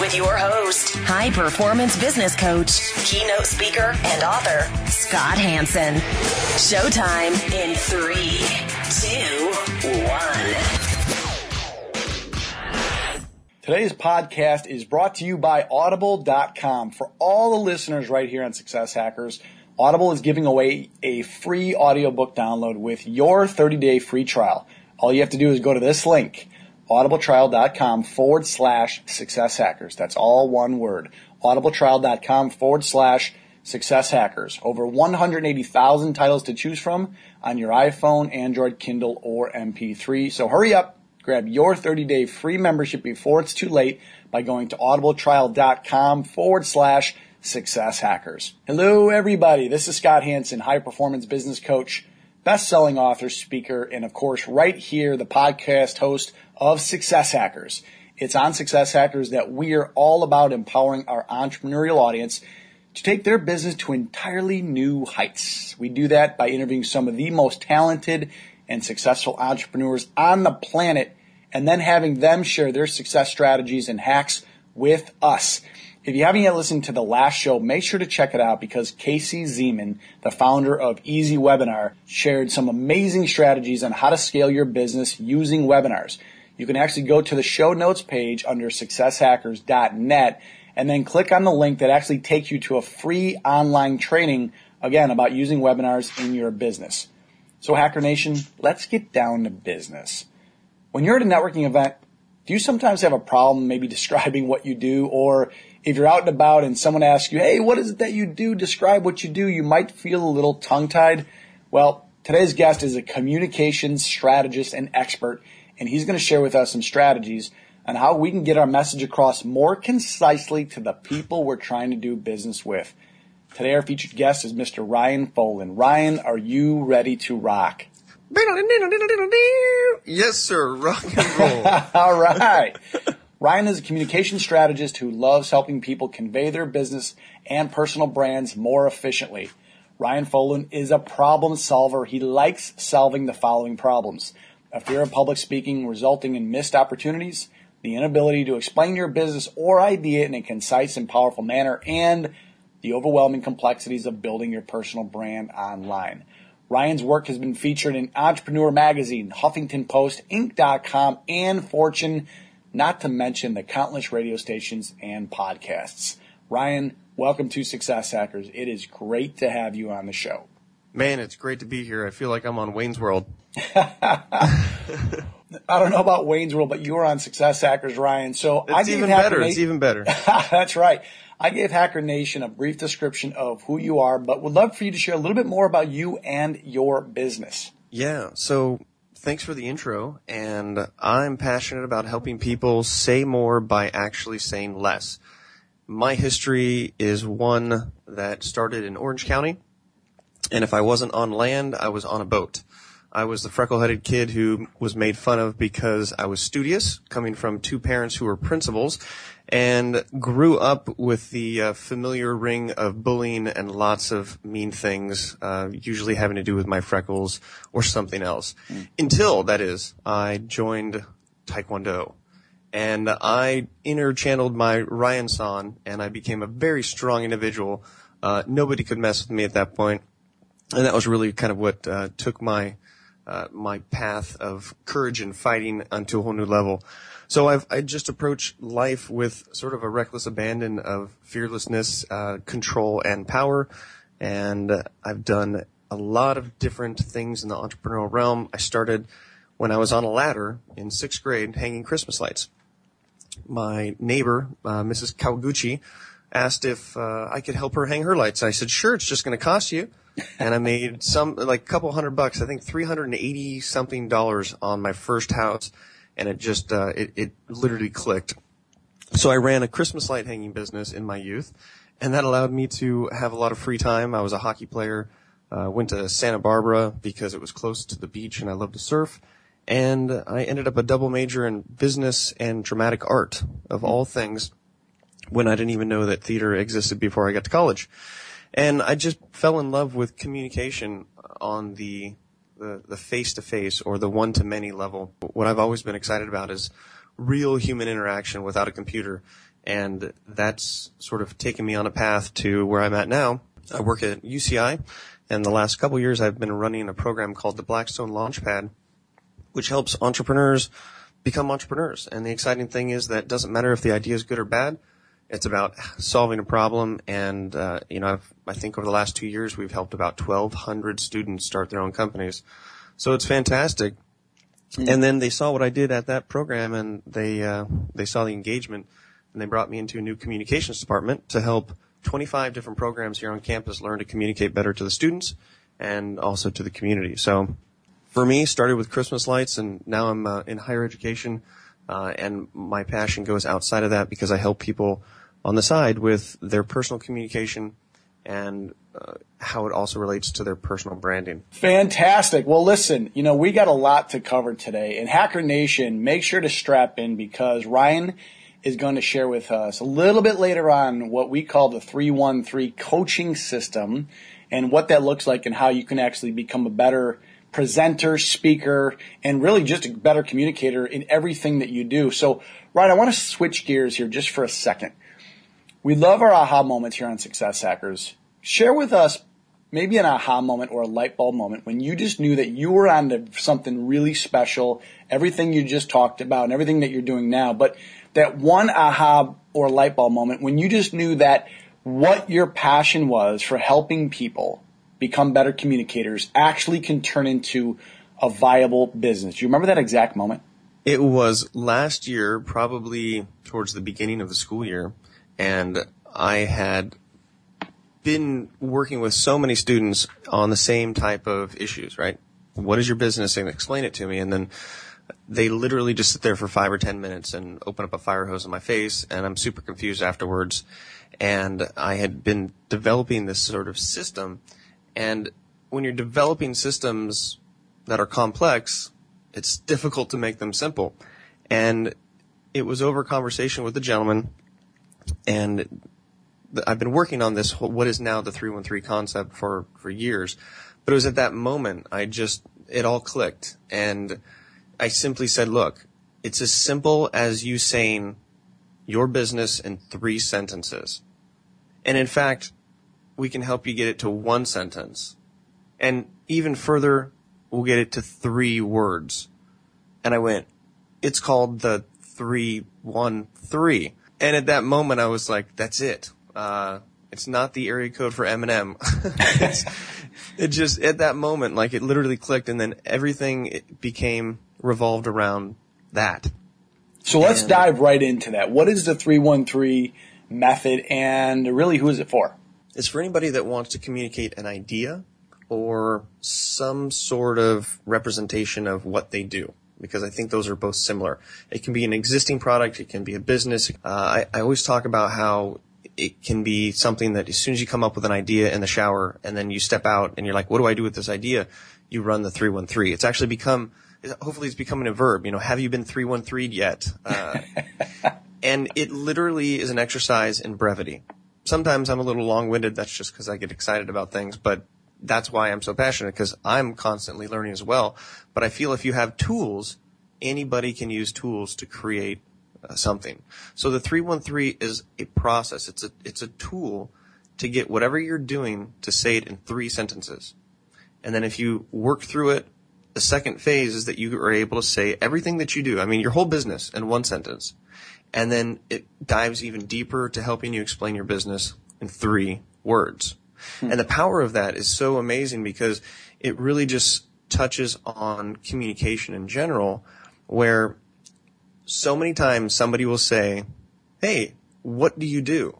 with your host, high performance business coach, keynote speaker, and author, Scott Hanson. Showtime in three, two, one. Today's podcast is brought to you by Audible.com. For all the listeners right here on Success Hackers, Audible is giving away a free audiobook download with your 30 day free trial. All you have to do is go to this link audibletrial.com forward slash success hackers. That's all one word. audibletrial.com forward slash success hackers. Over 180,000 titles to choose from on your iPhone, Android, Kindle, or MP3. So hurry up, grab your 30 day free membership before it's too late by going to audibletrial.com forward slash success hackers. Hello, everybody. This is Scott Hanson, high performance business coach, best selling author, speaker, and of course, right here, the podcast host of Success Hackers. It's on Success Hackers that we are all about empowering our entrepreneurial audience to take their business to entirely new heights. We do that by interviewing some of the most talented and successful entrepreneurs on the planet and then having them share their success strategies and hacks with us. If you haven't yet listened to the last show, make sure to check it out because Casey Zeman, the founder of Easy Webinar, shared some amazing strategies on how to scale your business using webinars you can actually go to the show notes page under successhackers.net and then click on the link that actually takes you to a free online training, again, about using webinars in your business. So Hacker Nation, let's get down to business. When you're at a networking event, do you sometimes have a problem maybe describing what you do? Or if you're out and about and someone asks you, hey, what is it that you do? Describe what you do. You might feel a little tongue tied. Well, today's guest is a communications strategist and expert and he's going to share with us some strategies on how we can get our message across more concisely to the people we're trying to do business with. Today, our featured guest is Mr. Ryan Foland. Ryan, are you ready to rock? Yes, sir. Rock and roll. All right. Ryan is a communication strategist who loves helping people convey their business and personal brands more efficiently. Ryan Foland is a problem solver. He likes solving the following problems a fear of public speaking resulting in missed opportunities, the inability to explain your business or idea in a concise and powerful manner, and the overwhelming complexities of building your personal brand online. Ryan's work has been featured in Entrepreneur Magazine, Huffington Post, Inc.com, and Fortune, not to mention the countless radio stations and podcasts. Ryan, welcome to Success Hackers. It is great to have you on the show. Man, it's great to be here. I feel like I'm on Wayne's World. I don't know about Wayne's World, but you were on Success Hackers, Ryan. So it's I gave even Hacker better. it's even better. That's right. I gave Hacker Nation a brief description of who you are, but would love for you to share a little bit more about you and your business. Yeah. So thanks for the intro. And I'm passionate about helping people say more by actually saying less. My history is one that started in Orange County. And if I wasn't on land, I was on a boat. I was the freckle-headed kid who was made fun of because I was studious, coming from two parents who were principals, and grew up with the uh, familiar ring of bullying and lots of mean things, uh, usually having to do with my freckles or something else. Mm. Until, that is, I joined Taekwondo. And I inner-channeled my Ryan San, and I became a very strong individual. Uh, nobody could mess with me at that point. And that was really kind of what uh, took my uh, my path of courage and fighting onto a whole new level. So I've I just approach life with sort of a reckless abandon of fearlessness, uh, control, and power. And I've done a lot of different things in the entrepreneurial realm. I started when I was on a ladder in sixth grade hanging Christmas lights. My neighbor, uh, Mrs. Kawaguchi, asked if uh, I could help her hang her lights. I said, sure, it's just going to cost you and I made some like a couple hundred bucks. I think three hundred and eighty something dollars on my first house, and it just uh, it it literally clicked. So I ran a Christmas light hanging business in my youth, and that allowed me to have a lot of free time. I was a hockey player, Uh, went to Santa Barbara because it was close to the beach and I loved to surf. And I ended up a double major in business and dramatic art of all things when I didn't even know that theater existed before I got to college. And I just fell in love with communication on the the face to face or the one to many level. What I've always been excited about is real human interaction without a computer, and that's sort of taken me on a path to where I'm at now. I work at UCI, and the last couple years I've been running a program called the Blackstone Launchpad, which helps entrepreneurs become entrepreneurs. And the exciting thing is that it doesn't matter if the idea is good or bad. It's about solving a problem, and uh, you know, I've, I think over the last two years we've helped about 1,200 students start their own companies. So it's fantastic. Mm. And then they saw what I did at that program, and they uh, they saw the engagement, and they brought me into a new communications department to help 25 different programs here on campus learn to communicate better to the students and also to the community. So for me, started with Christmas lights, and now I'm uh, in higher education, uh, and my passion goes outside of that because I help people on the side with their personal communication and uh, how it also relates to their personal branding. Fantastic. Well, listen, you know, we got a lot to cover today. And Hacker Nation, make sure to strap in because Ryan is going to share with us a little bit later on what we call the 313 coaching system and what that looks like and how you can actually become a better presenter, speaker, and really just a better communicator in everything that you do. So, Ryan, I want to switch gears here just for a second. We love our aha moments here on Success Hackers. Share with us maybe an aha moment or a light bulb moment when you just knew that you were on something really special, everything you just talked about and everything that you're doing now, but that one aha or light bulb moment when you just knew that what your passion was for helping people become better communicators actually can turn into a viable business. Do you remember that exact moment? It was last year, probably towards the beginning of the school year and I had been working with so many students on the same type of issues, right? What is your business and explain it to me. And then they literally just sit there for five or 10 minutes and open up a fire hose in my face. And I'm super confused afterwards. And I had been developing this sort of system. And when you're developing systems that are complex, it's difficult to make them simple. And it was over conversation with a gentleman and I've been working on this what is now the 313 concept for for years. But it was at that moment I just it all clicked. And I simply said look it's as simple as you saying your business in three sentences. And in fact we can help you get it to one sentence. And even further we'll get it to three words. And I went it's called the 313 and at that moment, I was like, "That's it. Uh, it's not the area code for Eminem." it just at that moment, like it literally clicked, and then everything became revolved around that. So let's and, dive right into that. What is the three one three method, and really, who is it for? It's for anybody that wants to communicate an idea or some sort of representation of what they do because I think those are both similar. It can be an existing product. It can be a business. Uh, I, I always talk about how it can be something that as soon as you come up with an idea in the shower and then you step out and you're like, what do I do with this idea? You run the 313. It's actually become, hopefully it's becoming a verb. You know, have you been 313 yet? Uh, and it literally is an exercise in brevity. Sometimes I'm a little long-winded. That's just because I get excited about things, but that's why I'm so passionate because I'm constantly learning as well. But I feel if you have tools, anybody can use tools to create uh, something. So the 313 is a process. It's a, it's a tool to get whatever you're doing to say it in three sentences. And then if you work through it, the second phase is that you are able to say everything that you do. I mean, your whole business in one sentence. And then it dives even deeper to helping you explain your business in three words. Hmm. And the power of that is so amazing because it really just touches on communication in general, where so many times somebody will say, Hey, what do you do?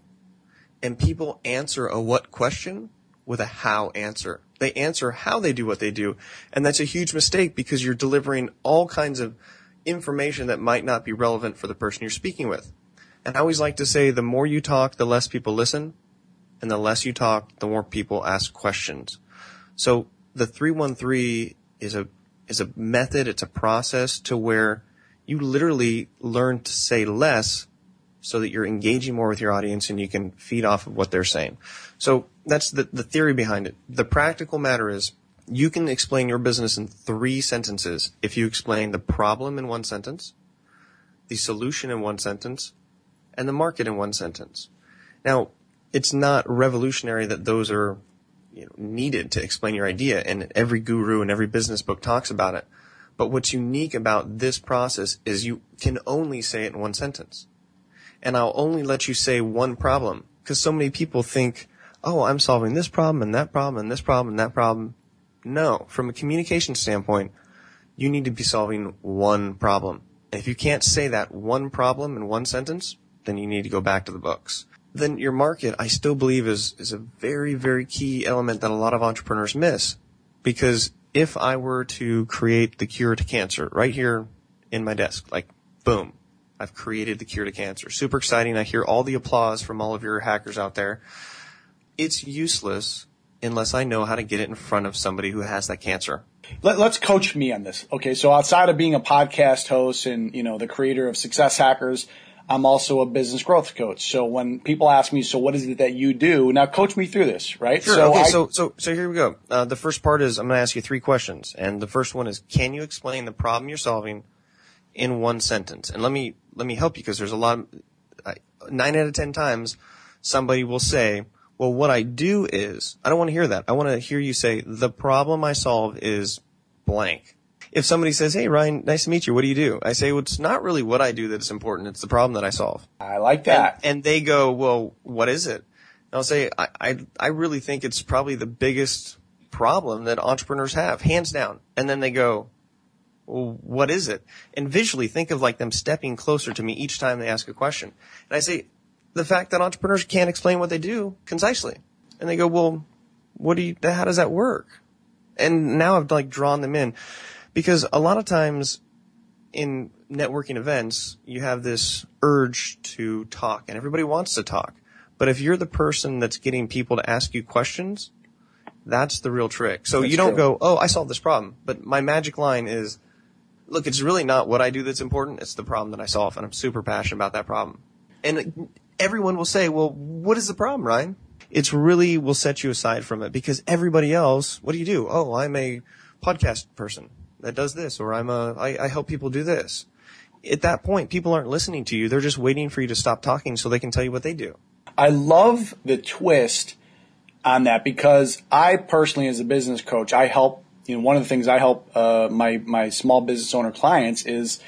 And people answer a what question with a how answer. They answer how they do what they do. And that's a huge mistake because you're delivering all kinds of information that might not be relevant for the person you're speaking with. And I always like to say the more you talk, the less people listen and the less you talk, the more people ask questions. So the 313 is a, is a method, it's a process to where you literally learn to say less so that you're engaging more with your audience and you can feed off of what they're saying. So that's the, the theory behind it. The practical matter is you can explain your business in three sentences if you explain the problem in one sentence, the solution in one sentence, and the market in one sentence. Now, it's not revolutionary that those are you know, needed to explain your idea, and every guru and every business book talks about it. But what's unique about this process is you can only say it in one sentence. And I'll only let you say one problem because so many people think, oh, I'm solving this problem and that problem and this problem and that problem. No, from a communication standpoint, you need to be solving one problem. And if you can't say that one problem in one sentence, then you need to go back to the books. Then your market, I still believe is, is a very, very key element that a lot of entrepreneurs miss. Because if I were to create the cure to cancer right here in my desk, like boom, I've created the cure to cancer. Super exciting. I hear all the applause from all of your hackers out there. It's useless unless I know how to get it in front of somebody who has that cancer. Let, us coach me on this. Okay. So outside of being a podcast host and, you know, the creator of Success Hackers, I'm also a business growth coach. So when people ask me, so what is it that you do? Now coach me through this, right? Sure. So okay. I, so, so, so here we go. Uh, the first part is I'm going to ask you three questions. And the first one is, can you explain the problem you're solving in one sentence? And let me, let me help you because there's a lot of, uh, nine out of 10 times somebody will say, well, what I do is, I don't want to hear that. I want to hear you say, the problem I solve is blank if somebody says, "Hey, Ryan, nice to meet you. What do you do?" I say, "Well, it's not really what I do that's important. It's the problem that I solve." I like that. And, and they go, "Well, what is it?" And I'll say, I, I, I really think it's probably the biggest problem that entrepreneurs have, hands down." And then they go, well, what is it? And visually think of like them stepping closer to me each time they ask a question. And I say, the fact that entrepreneurs can't explain what they do concisely. And they go, well, what do you, how does that work? And now I've like drawn them in. Because a lot of times in networking events, you have this urge to talk and everybody wants to talk. But if you're the person that's getting people to ask you questions, that's the real trick. So that's you don't true. go, oh, I solved this problem. But my magic line is, look, it's really not what I do that's important. It's the problem that I solve. And I'm super passionate about that problem. And everyone will say, well, what is the problem, Ryan? It's really will set you aside from it because everybody else, what do you do? Oh, I'm a podcast person that does this, or I'm a, I, I help people do this. At that point, people aren't listening to you. They're just waiting for you to stop talking so they can tell you what they do. I love the twist on that because I personally, as a business coach, I help. You know, one of the things I help uh, my my small business owner clients is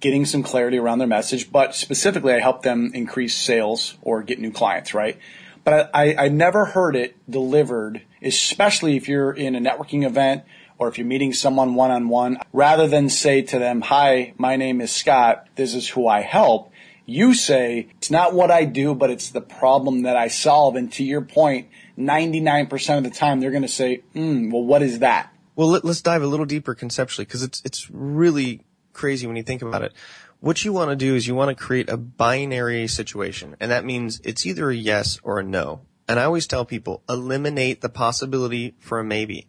getting some clarity around their message, but specifically, I help them increase sales or get new clients, right? But I, I, I never heard it delivered, especially if you're in a networking event or if you're meeting someone one on one, rather than say to them, Hi, my name is Scott, this is who I help, you say, It's not what I do, but it's the problem that I solve. And to your point, 99% of the time they're going to say, mm, Well, what is that? Well, let, us dive a little deeper conceptually because it's, it's really crazy when you think about it. What you want to do is you want to create a binary situation. And that means it's either a yes or a no. And I always tell people, eliminate the possibility for a maybe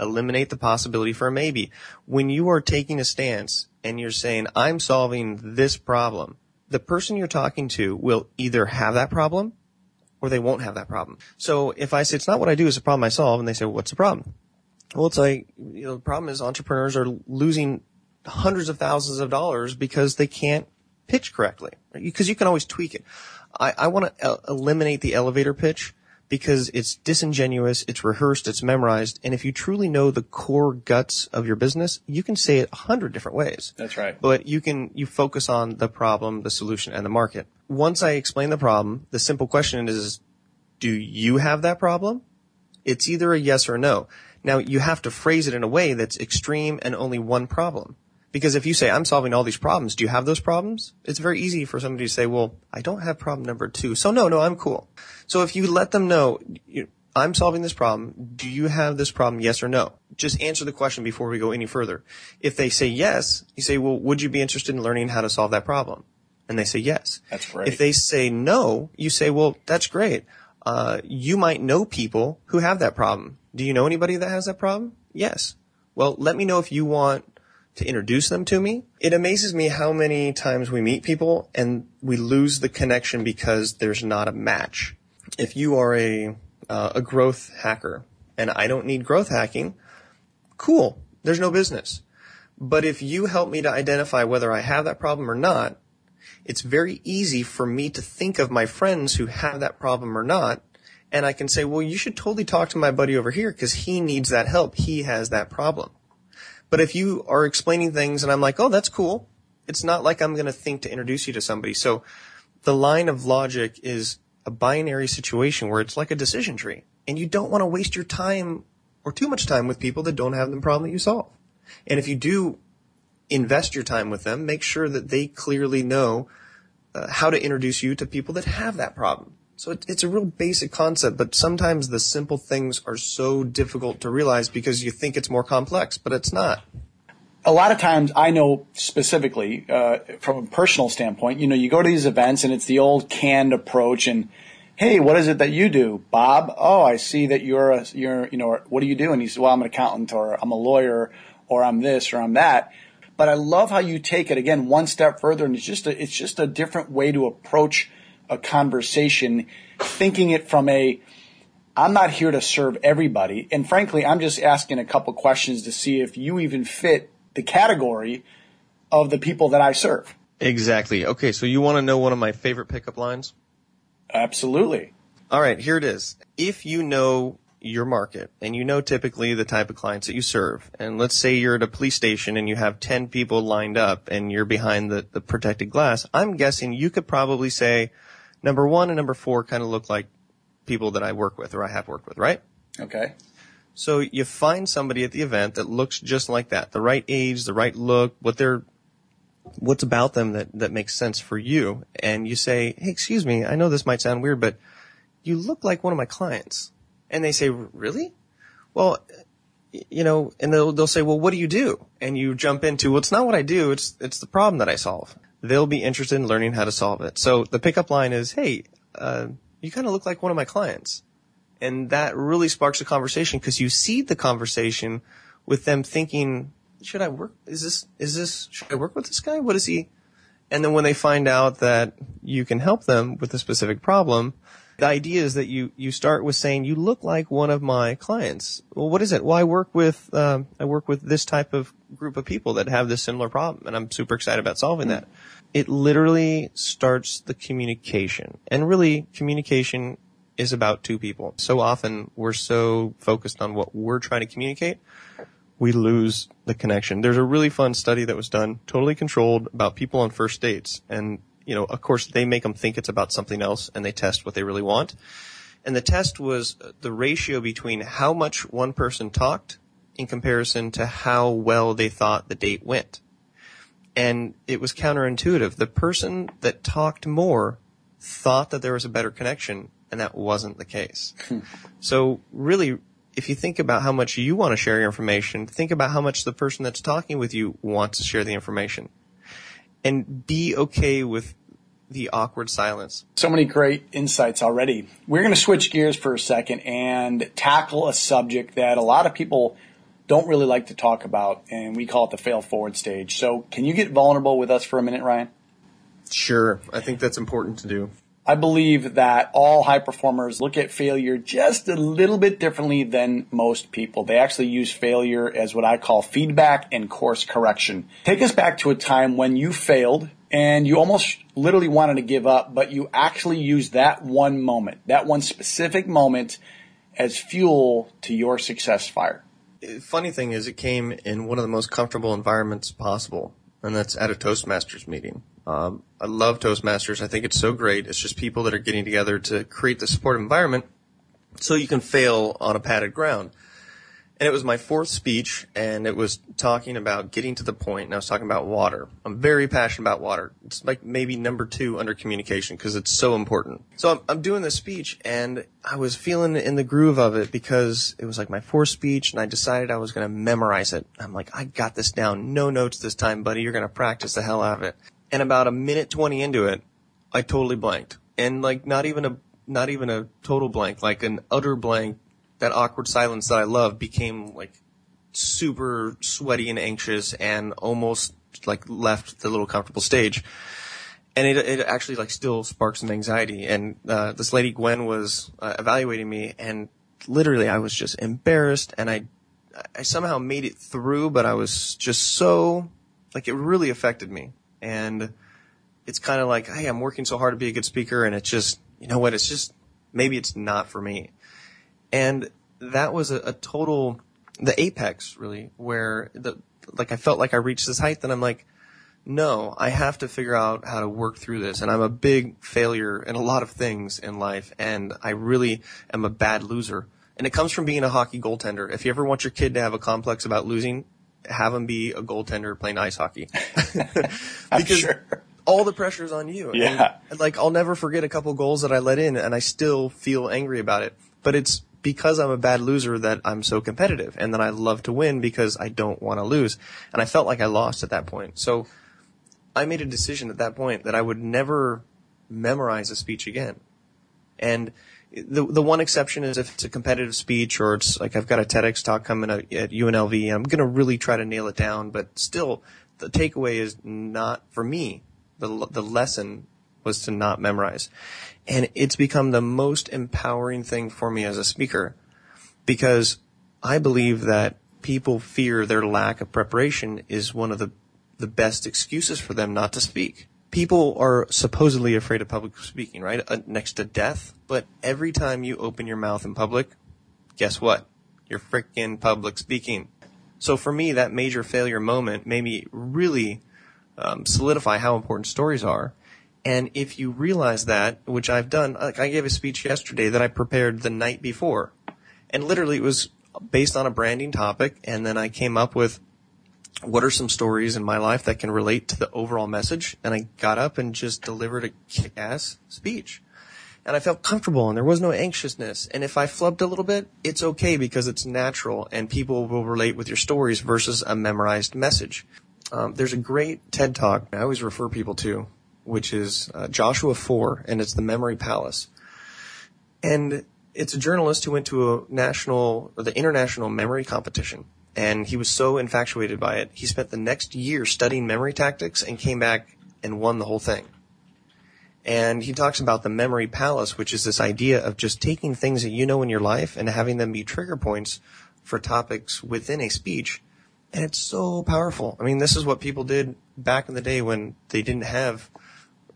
eliminate the possibility for a maybe. When you are taking a stance and you're saying, I'm solving this problem, the person you're talking to will either have that problem or they won't have that problem. So if I say it's not what I do, it's a problem I solve, and they say, well, what's the problem? Well, it's like, you know, the problem is entrepreneurs are losing hundreds of thousands of dollars because they can't pitch correctly. Because you can always tweak it. I, I want to el- eliminate the elevator pitch because it's disingenuous, it's rehearsed, it's memorized, and if you truly know the core guts of your business, you can say it a hundred different ways. That's right. But you can, you focus on the problem, the solution, and the market. Once I explain the problem, the simple question is, do you have that problem? It's either a yes or no. Now you have to phrase it in a way that's extreme and only one problem. Because if you say, I'm solving all these problems, do you have those problems? It's very easy for somebody to say, well, I don't have problem number two. So no, no, I'm cool. So if you let them know, you, I'm solving this problem. Do you have this problem? Yes or no? Just answer the question before we go any further. If they say yes, you say, well, would you be interested in learning how to solve that problem? And they say yes. That's great. If they say no, you say, well, that's great. Uh, you might know people who have that problem. Do you know anybody that has that problem? Yes. Well, let me know if you want to introduce them to me. It amazes me how many times we meet people and we lose the connection because there's not a match. If you are a uh, a growth hacker and I don't need growth hacking, cool. There's no business. But if you help me to identify whether I have that problem or not, it's very easy for me to think of my friends who have that problem or not. And I can say, well, you should totally talk to my buddy over here because he needs that help. He has that problem. But if you are explaining things and I'm like, oh, that's cool. It's not like I'm going to think to introduce you to somebody. So the line of logic is a binary situation where it's like a decision tree and you don't want to waste your time or too much time with people that don't have the problem that you solve. And if you do invest your time with them, make sure that they clearly know uh, how to introduce you to people that have that problem. So it, it's a real basic concept, but sometimes the simple things are so difficult to realize because you think it's more complex, but it's not. A lot of times, I know specifically uh, from a personal standpoint, you know, you go to these events and it's the old canned approach and hey, what is it that you do, Bob? Oh, I see that you're a, you're, you know, what do you do? And he says, well, I'm an accountant or I'm a lawyer or I'm this or I'm that. But I love how you take it again one step further, and it's just a, it's just a different way to approach a conversation, thinking it from a I'm not here to serve everybody, and frankly, I'm just asking a couple questions to see if you even fit the category of the people that I serve. Exactly. Okay, so you want to know one of my favorite pickup lines? Absolutely. All right, here it is. If you know your market and you know typically the type of clients that you serve. And let's say you're at a police station and you have 10 people lined up and you're behind the, the protected glass. I'm guessing you could probably say number one and number four kind of look like people that I work with or I have worked with, right? Okay. So you find somebody at the event that looks just like that, the right age, the right look, what they're, what's about them that, that makes sense for you. And you say, Hey, excuse me. I know this might sound weird, but you look like one of my clients. And they say, really? Well, you know, and they'll, they'll say, well, what do you do? And you jump into, well, it's not what I do. It's, it's the problem that I solve. They'll be interested in learning how to solve it. So the pickup line is, hey, uh, you kind of look like one of my clients. And that really sparks a conversation because you seed the conversation with them thinking, should I work? Is this, is this, should I work with this guy? What is he? And then when they find out that you can help them with a specific problem, the idea is that you you start with saying you look like one of my clients. Well, what is it? Well, I work with um, I work with this type of group of people that have this similar problem, and I'm super excited about solving that. It literally starts the communication, and really communication is about two people. So often we're so focused on what we're trying to communicate, we lose the connection. There's a really fun study that was done, totally controlled, about people on first dates, and you know, of course they make them think it's about something else and they test what they really want. And the test was uh, the ratio between how much one person talked in comparison to how well they thought the date went. And it was counterintuitive. The person that talked more thought that there was a better connection and that wasn't the case. Hmm. so really, if you think about how much you want to share your information, think about how much the person that's talking with you wants to share the information. And be okay with the awkward silence. So many great insights already. We're going to switch gears for a second and tackle a subject that a lot of people don't really like to talk about, and we call it the fail forward stage. So, can you get vulnerable with us for a minute, Ryan? Sure. I think that's important to do. I believe that all high performers look at failure just a little bit differently than most people. They actually use failure as what I call feedback and course correction. Take us back to a time when you failed and you almost literally wanted to give up, but you actually used that one moment, that one specific moment as fuel to your success fire. Funny thing is, it came in one of the most comfortable environments possible, and that's at a Toastmasters meeting. Um, I love Toastmasters. I think it's so great. It's just people that are getting together to create the supportive environment so you can fail on a padded ground and it was my fourth speech, and it was talking about getting to the point, and I was talking about water. I'm very passionate about water. It's like maybe number two under communication because it's so important. So I'm, I'm doing this speech, and I was feeling in the groove of it because it was like my fourth speech, and I decided I was going to memorize it. I'm like, I got this down. No notes this time, buddy. You're going to practice the hell out of it. And about a minute 20 into it, I totally blanked. And like not even a not even a total blank, like an utter blank. That awkward silence that I love became like super sweaty and anxious and almost like left the little comfortable stage. And it, it actually like still sparks some anxiety. And, uh, this lady Gwen was uh, evaluating me and literally I was just embarrassed and I, I somehow made it through, but I was just so, like it really affected me. And it's kind of like, hey, I'm working so hard to be a good speaker and it's just, you know what, it's just, maybe it's not for me. And that was a, a total the apex really where the like I felt like I reached this height then I'm like no, I have to figure out how to work through this. And I'm a big failure in a lot of things in life. And I really am a bad loser. And it comes from being a hockey goaltender. If you ever want your kid to have a complex about losing, have him be a goaltender playing ice hockey. because sure. all the pressure's on you. Yeah. And, like, I'll never forget a couple goals that I let in and I still feel angry about it. But it's because I'm a bad loser that I'm so competitive and that I love to win because I don't want to lose. And I felt like I lost at that point. So I made a decision at that point that I would never memorize a speech again. And the the one exception is if it's a competitive speech or it's like I've got a TEDx talk coming at UNLV and I'm going to really try to nail it down, but still the takeaway is not for me. The the lesson was to not memorize. And it's become the most empowering thing for me as a speaker because I believe that people fear their lack of preparation is one of the, the best excuses for them not to speak. People are supposedly afraid of public speaking, right? Uh, next to death. But every time you open your mouth in public, guess what? You're freaking public speaking. So for me, that major failure moment made me really um, solidify how important stories are and if you realize that, which I've done, like I gave a speech yesterday that I prepared the night before. And literally it was based on a branding topic. And then I came up with what are some stories in my life that can relate to the overall message. And I got up and just delivered a kick ass speech. And I felt comfortable and there was no anxiousness. And if I flubbed a little bit, it's okay because it's natural and people will relate with your stories versus a memorized message. Um, there's a great TED talk I always refer people to which is uh, Joshua Foer, and it's the Memory Palace. And it's a journalist who went to a national, or the international memory competition, and he was so infatuated by it, he spent the next year studying memory tactics and came back and won the whole thing. And he talks about the memory palace, which is this idea of just taking things that you know in your life and having them be trigger points for topics within a speech. And it's so powerful. I mean, this is what people did back in the day when they didn't have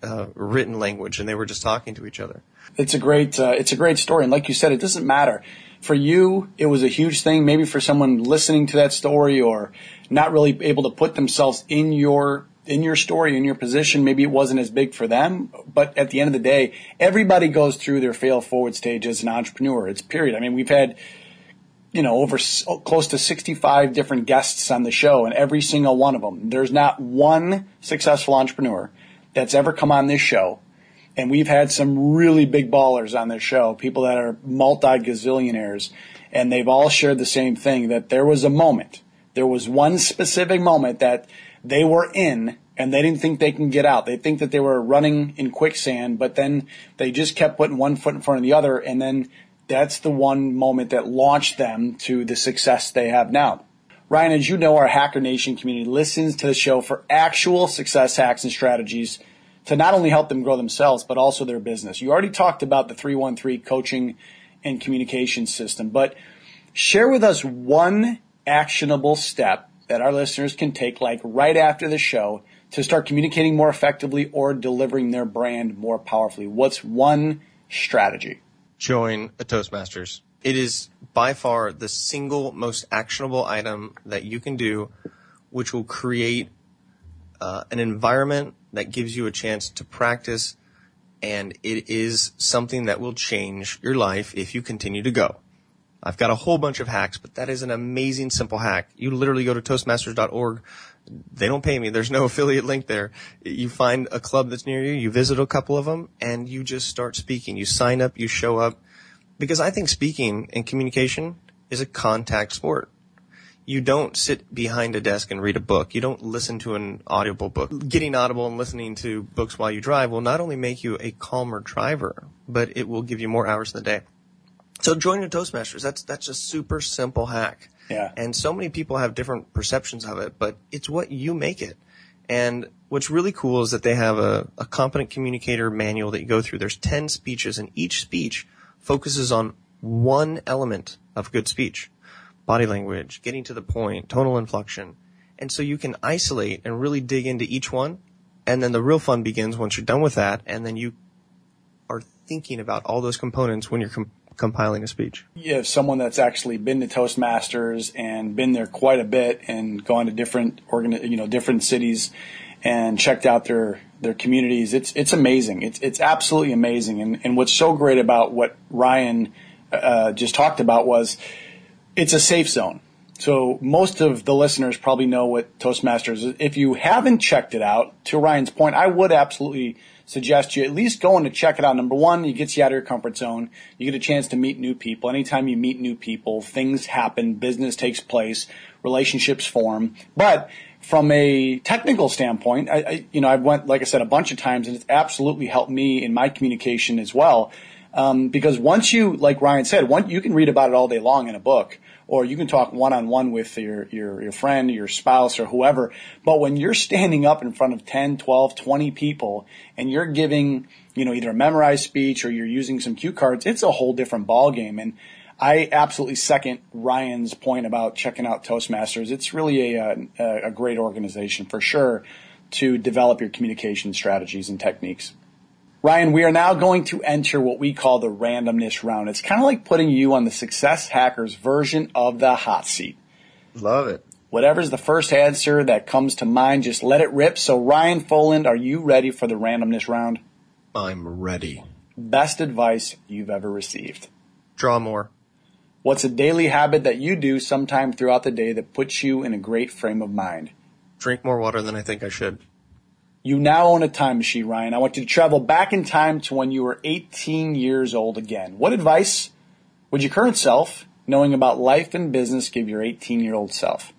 uh, written language and they were just talking to each other. It's a great, uh, it's a great story. And like you said, it doesn't matter. For you, it was a huge thing. Maybe for someone listening to that story or not really able to put themselves in your in your story, in your position, maybe it wasn't as big for them. But at the end of the day, everybody goes through their fail forward stage as an entrepreneur. It's period. I mean, we've had, you know, over close to 65 different guests on the show and every single one of them, there's not one successful entrepreneur that's ever come on this show, and we've had some really big ballers on this show, people that are multi gazillionaires, and they've all shared the same thing that there was a moment, there was one specific moment that they were in and they didn't think they can get out. They think that they were running in quicksand, but then they just kept putting one foot in front of the other, and then that's the one moment that launched them to the success they have now. Ryan, as you know, our Hacker Nation community listens to the show for actual success hacks and strategies to not only help them grow themselves, but also their business. You already talked about the 313 coaching and communication system, but share with us one actionable step that our listeners can take like right after the show to start communicating more effectively or delivering their brand more powerfully. What's one strategy? Join a Toastmasters. It is by far the single most actionable item that you can do, which will create uh, an environment that gives you a chance to practice, and it is something that will change your life if you continue to go. I've got a whole bunch of hacks, but that is an amazing simple hack. You literally go to toastmasters.org. They don't pay me. There's no affiliate link there. You find a club that's near you, you visit a couple of them, and you just start speaking. You sign up, you show up, because I think speaking and communication is a contact sport. you don't sit behind a desk and read a book. You don't listen to an audible book. Getting audible and listening to books while you drive will not only make you a calmer driver, but it will give you more hours in the day. So join a Toastmasters, that's that's a super simple hack. Yeah. And so many people have different perceptions of it, but it's what you make it. And what's really cool is that they have a, a competent communicator manual that you go through. There's 10 speeches and each speech focuses on one element of good speech. Body language, getting to the point, tonal inflection. And so you can isolate and really dig into each one. And then the real fun begins once you're done with that. And then you are thinking about all those components when you're com- compiling a speech. Have someone that's actually been to Toastmasters and been there quite a bit and gone to different organ, you know, different cities and checked out their their communities. It's it's amazing. It's it's absolutely amazing. And and what's so great about what Ryan uh, just talked about was it's a safe zone. So most of the listeners probably know what Toastmasters is. If you haven't checked it out, to Ryan's point, I would absolutely suggest you at least going to check it out. Number one, it gets you out of your comfort zone. You get a chance to meet new people. Anytime you meet new people, things happen, business takes place, relationships form. But from a technical standpoint, I, I, you know, I went, like I said, a bunch of times and it's absolutely helped me in my communication as well. Um, because once you, like Ryan said, one, you can read about it all day long in a book or you can talk one on one with your, your, your friend, your spouse or whoever. But when you're standing up in front of 10, 12, 20 people and you're giving, you know, either a memorized speech or you're using some cue cards, it's a whole different ballgame. And I absolutely second Ryan's point about checking out Toastmasters. It's really a, a, a great organization for sure to develop your communication strategies and techniques. Ryan, we are now going to enter what we call the randomness round. It's kind of like putting you on the Success Hackers version of the hot seat. Love it. Whatever's the first answer that comes to mind, just let it rip. So, Ryan Foland, are you ready for the randomness round? I'm ready. Best advice you've ever received. Draw more. What's a daily habit that you do sometime throughout the day that puts you in a great frame of mind? Drink more water than I think I should. You now own a time machine, Ryan. I want you to travel back in time to when you were 18 years old again. What advice would your current self, knowing about life and business, give your 18 year old self?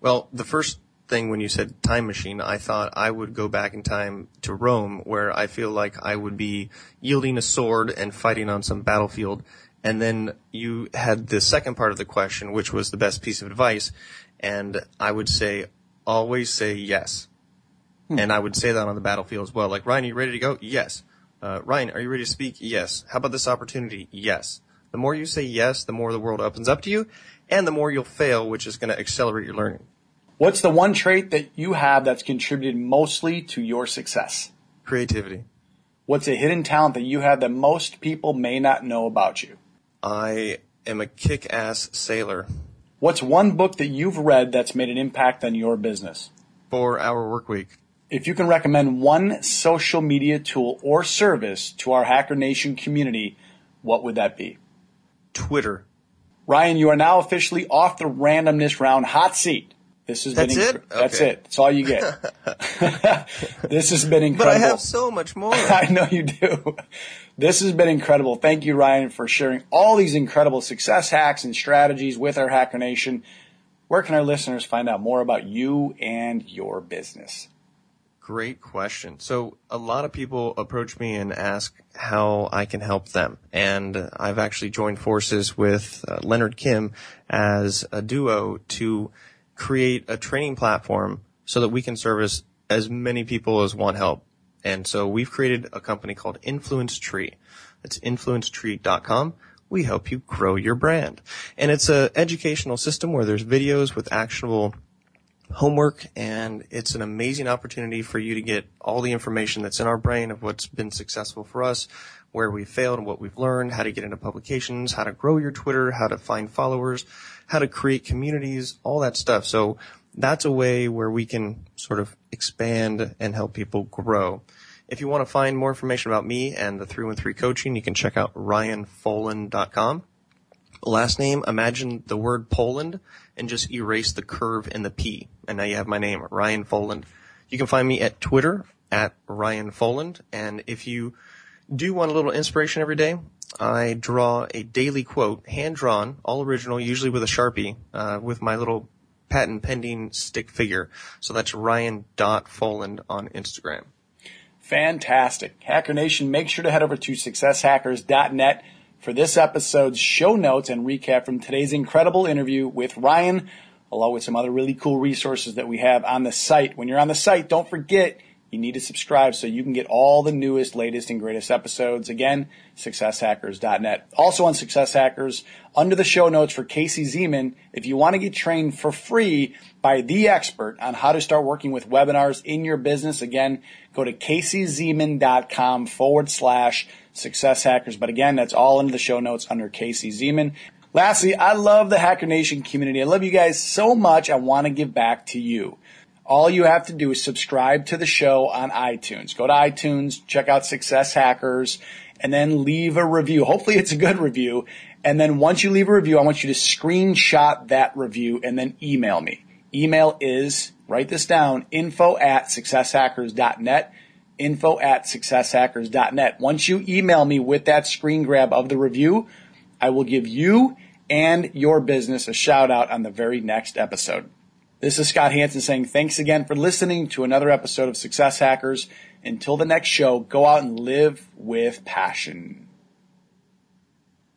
Well, the first thing when you said time machine, I thought I would go back in time to Rome, where I feel like I would be yielding a sword and fighting on some battlefield. And then you had the second part of the question, which was the best piece of advice. And I would say, always say yes. Hmm. And I would say that on the battlefield as well. Like, Ryan, are you ready to go? Yes. Uh, Ryan, are you ready to speak? Yes. How about this opportunity? Yes. The more you say yes, the more the world opens up to you, and the more you'll fail, which is going to accelerate your learning. What's the one trait that you have that's contributed mostly to your success? Creativity. What's a hidden talent that you have that most people may not know about you? I am a kick-ass sailor. What's one book that you've read that's made an impact on your business? Four Hour Work Week if you can recommend one social media tool or service to our Hacker Nation community, what would that be? Twitter. Ryan, you are now officially off the randomness round hot seat. This has That's been it. That's okay. it. That's all you get. this has been incredible. But I have so much more. I know you do. This has been incredible. Thank you, Ryan, for sharing all these incredible success hacks and strategies with our Hacker Nation. Where can our listeners find out more about you and your business? Great question. So a lot of people approach me and ask how I can help them. And I've actually joined forces with uh, Leonard Kim as a duo to create a training platform so that we can service as many people as want help. And so we've created a company called Influence Tree. It's influencetree.com. We help you grow your brand. And it's an educational system where there's videos with actionable homework and it's an amazing opportunity for you to get all the information that's in our brain of what's been successful for us, where we failed and what we've learned, how to get into publications, how to grow your Twitter, how to find followers, how to create communities, all that stuff. So that's a way where we can sort of expand and help people grow. If you want to find more information about me and the 313 coaching, you can check out ryanfoland.com. Last name, imagine the word Poland and just erase the curve in the P. And now you have my name, Ryan Foland. You can find me at Twitter at Ryan Foland. And if you do want a little inspiration every day, I draw a daily quote, hand drawn, all original, usually with a Sharpie, uh, with my little patent pending stick figure. So that's Ryan.Foland on Instagram. Fantastic. Hacker Nation, make sure to head over to successhackers.net for this episode's show notes and recap from today's incredible interview with Ryan, along with some other really cool resources that we have on the site. When you're on the site, don't forget you need to subscribe so you can get all the newest, latest, and greatest episodes. Again, successhackers.net. Also on Success Hackers, under the show notes for Casey Zeman, if you want to get trained for free by the expert on how to start working with webinars in your business, again, go to caseyzeman.com forward slash success hackers. But again, that's all under the show notes under Casey Zeman. Lastly, I love the Hacker Nation community. I love you guys so much. I want to give back to you. All you have to do is subscribe to the show on iTunes. Go to iTunes, check out Success Hackers, and then leave a review. Hopefully it's a good review. And then once you leave a review, I want you to screenshot that review and then email me. Email is, write this down, info at successhackers.net, info at successhackers.net. Once you email me with that screen grab of the review, I will give you and your business a shout out on the very next episode. This is Scott Hanson saying thanks again for listening to another episode of Success Hackers. Until the next show, go out and live with passion.